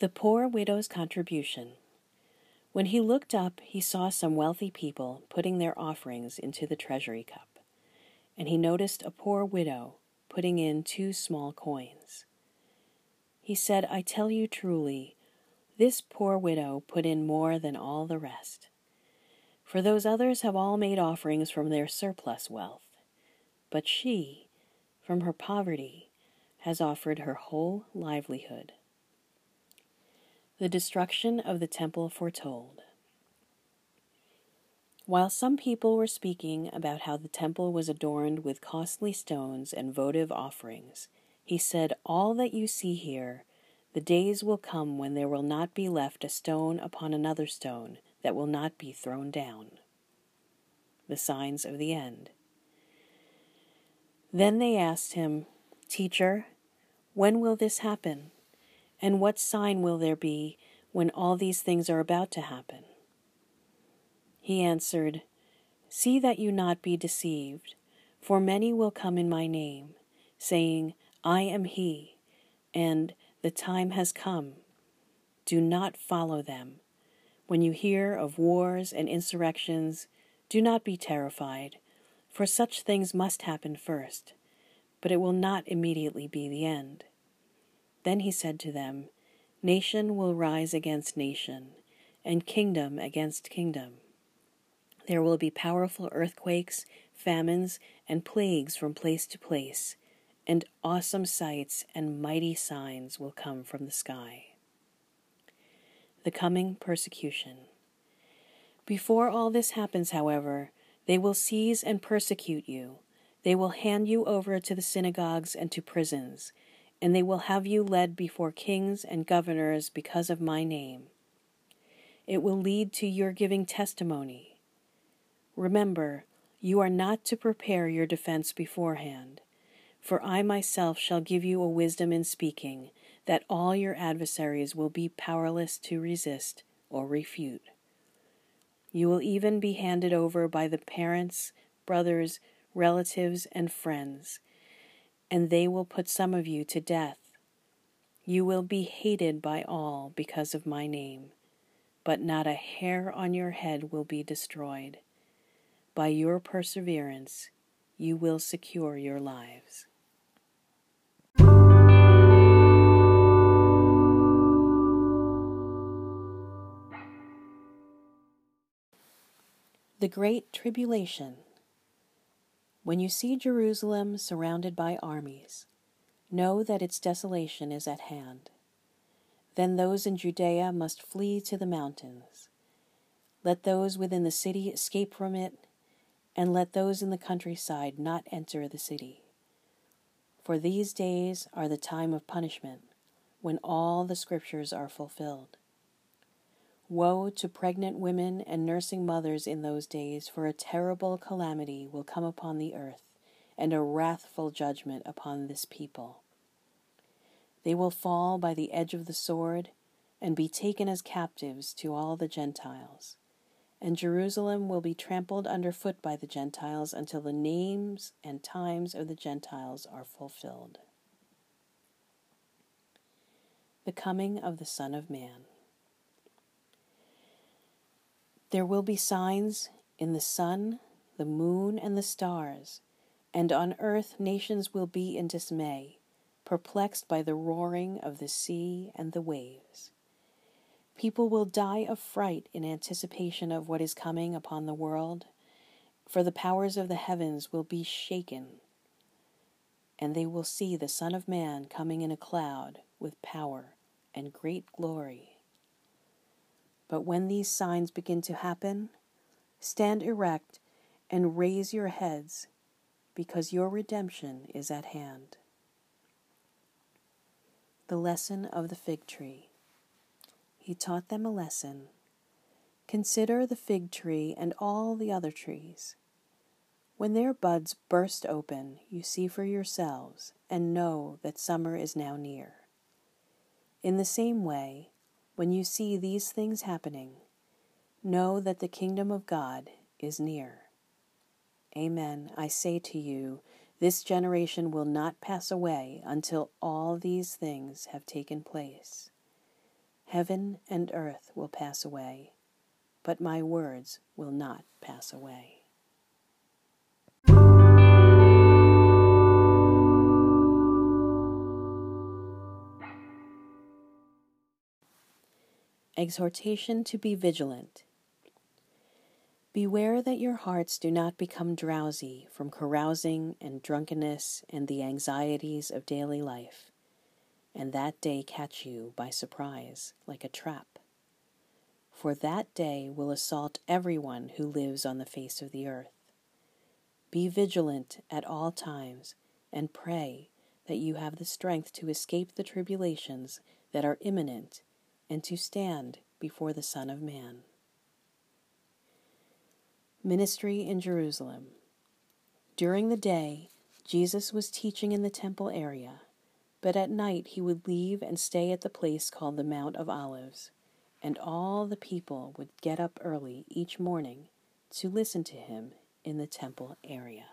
The poor widow's contribution. When he looked up, he saw some wealthy people putting their offerings into the treasury cup, and he noticed a poor widow putting in two small coins. He said, I tell you truly, this poor widow put in more than all the rest. For those others have all made offerings from their surplus wealth, but she, from her poverty, has offered her whole livelihood. The destruction of the temple foretold. While some people were speaking about how the temple was adorned with costly stones and votive offerings, he said, All that you see here, the days will come when there will not be left a stone upon another stone that will not be thrown down. The signs of the end. Then they asked him, Teacher, when will this happen? And what sign will there be when all these things are about to happen? He answered, See that you not be deceived, for many will come in my name, saying, I am he, and the time has come. Do not follow them. When you hear of wars and insurrections, do not be terrified, for such things must happen first, but it will not immediately be the end. Then he said to them, Nation will rise against nation, and kingdom against kingdom. There will be powerful earthquakes, famines, and plagues from place to place, and awesome sights and mighty signs will come from the sky. The coming persecution. Before all this happens, however, they will seize and persecute you. They will hand you over to the synagogues and to prisons and they will have you led before kings and governors because of my name. It will lead to your giving testimony. Remember, you are not to prepare your defense beforehand, for I myself shall give you a wisdom in speaking that all your adversaries will be powerless to resist or refute. You will even be handed over by the parents, brothers, relatives, and friends and they will put some of you to death. You will be hated by all because of my name, but not a hair on your head will be destroyed. By your perseverance, you will secure your lives. The Great Tribulation when you see Jerusalem surrounded by armies, know that its desolation is at hand. Then those in Judea must flee to the mountains. Let those within the city escape from it, and let those in the countryside not enter the city. For these days are the time of punishment, when all the scriptures are fulfilled. Woe to pregnant women and nursing mothers in those days, for a terrible calamity will come upon the earth, and a wrathful judgment upon this people. They will fall by the edge of the sword, and be taken as captives to all the Gentiles. And Jerusalem will be trampled under foot by the Gentiles until the names and times of the Gentiles are fulfilled. The coming of the Son of Man. There will be signs in the sun, the moon, and the stars, and on earth nations will be in dismay, perplexed by the roaring of the sea and the waves. People will die of fright in anticipation of what is coming upon the world, for the powers of the heavens will be shaken, and they will see the Son of Man coming in a cloud with power and great glory. But when these signs begin to happen, stand erect and raise your heads, because your redemption is at hand. The lesson of the fig tree. He taught them a lesson. Consider the fig tree and all the other trees. When their buds burst open, you see for yourselves and know that summer is now near. In the same way, when you see these things happening, know that the kingdom of God is near. Amen. I say to you, this generation will not pass away until all these things have taken place. Heaven and earth will pass away, but my words will not pass away. Exhortation to be vigilant. Beware that your hearts do not become drowsy from carousing and drunkenness and the anxieties of daily life, and that day catch you by surprise like a trap. For that day will assault everyone who lives on the face of the earth. Be vigilant at all times and pray that you have the strength to escape the tribulations that are imminent and to stand before the Son of Man. Ministry in Jerusalem. During the day, Jesus was teaching in the temple area, but at night he would leave and stay at the place called the Mount of Olives, and all the people would get up early each morning to listen to him in the temple area.